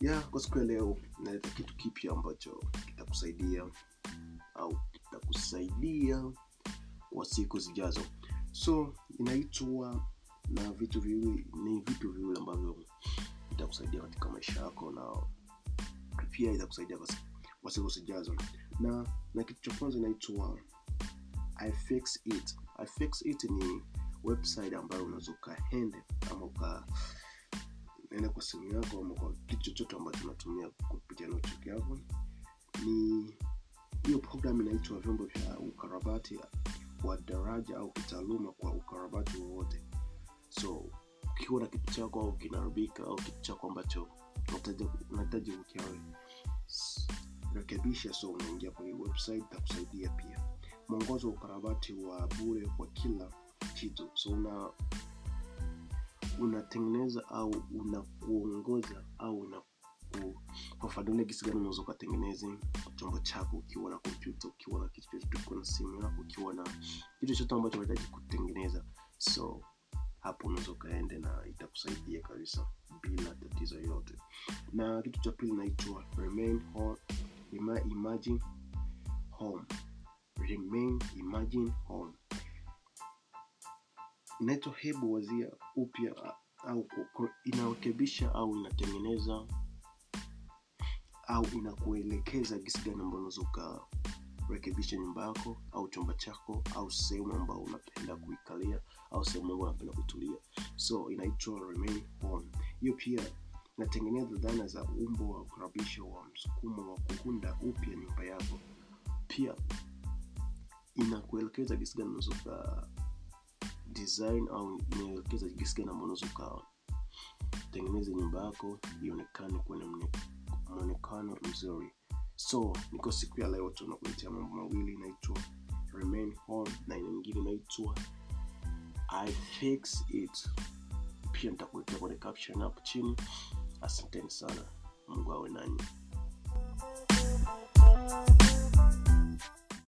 yeah, kwa siku ya leo naleta kitu kipya ambacho kitakusaidia au kitakusaidia kwa siku zijazo. So inaitwa na vitu viwili ni vitu viwili ambavyo itakusaidia katika maisha yako na pia itakusaidia kwa siku zijazo. Na na kitu cha kwanza inaitwa ifix it. Ifix it ni website ambayo unaweza ukaende ama uka kwa simu yako ama kwa kitu chochote ambacho unatumia kupitia notebook yako. Ni hiyo program inaitwa vyombo vya ukarabati wa daraja au kitaaluma kwa ukarabati wowote. So ukiwa na kitu chako au kinaharibika au kitu chako ambacho unahitaji- kukiawe rekebisha so unaingia kwenye website itakusaidia pia. Mwongozo wa ukarabati wa bure kwa kila kitu. So una unatengeneza au unakuongoza au unakufafanulia gisi gani unaweza ukatengeneza chombo chako ukiwa na kompyuta ukiwa na kitu chochote ukiwa na simu yako ukiwa na kitu chochote ambacho unahitaji kutengeneza. So hapo unaweza ukaende na itakusaidia kabisa bila tatizo yoyote. Na kitu cha pili inaitwa remain home, ima, imagine home. Remain imagine home inaitwa hebu wazia upya au inarekebisha au inatengeneza au inakuelekeza gisi gani ambao unaweza ukarekebisha nyumba yako au chumba chako au sehemu ambao unapenda kuikalia au sehemu ambao unapenda kutulia. So inaitwa remain home hiyo pia inatengeneza dhana za umbo wa ukarabisho wa msukumo wa kuunda upya nyumba yako. Pia inakuelekeza gisi gani unaweza design au inaelekeza jisikia namna unaweza ukawa. Tengeneze nyumba yako ionekane kwenye mne- mwonekano mzuri. So niko siku ya leo tunakuletea mambo mawili inaitwa remain home na ina nyingine inaitwa i fix it. Pia nitakuletea kwenye caption hapo chini. Asanteni sana. Mungu awe nanyi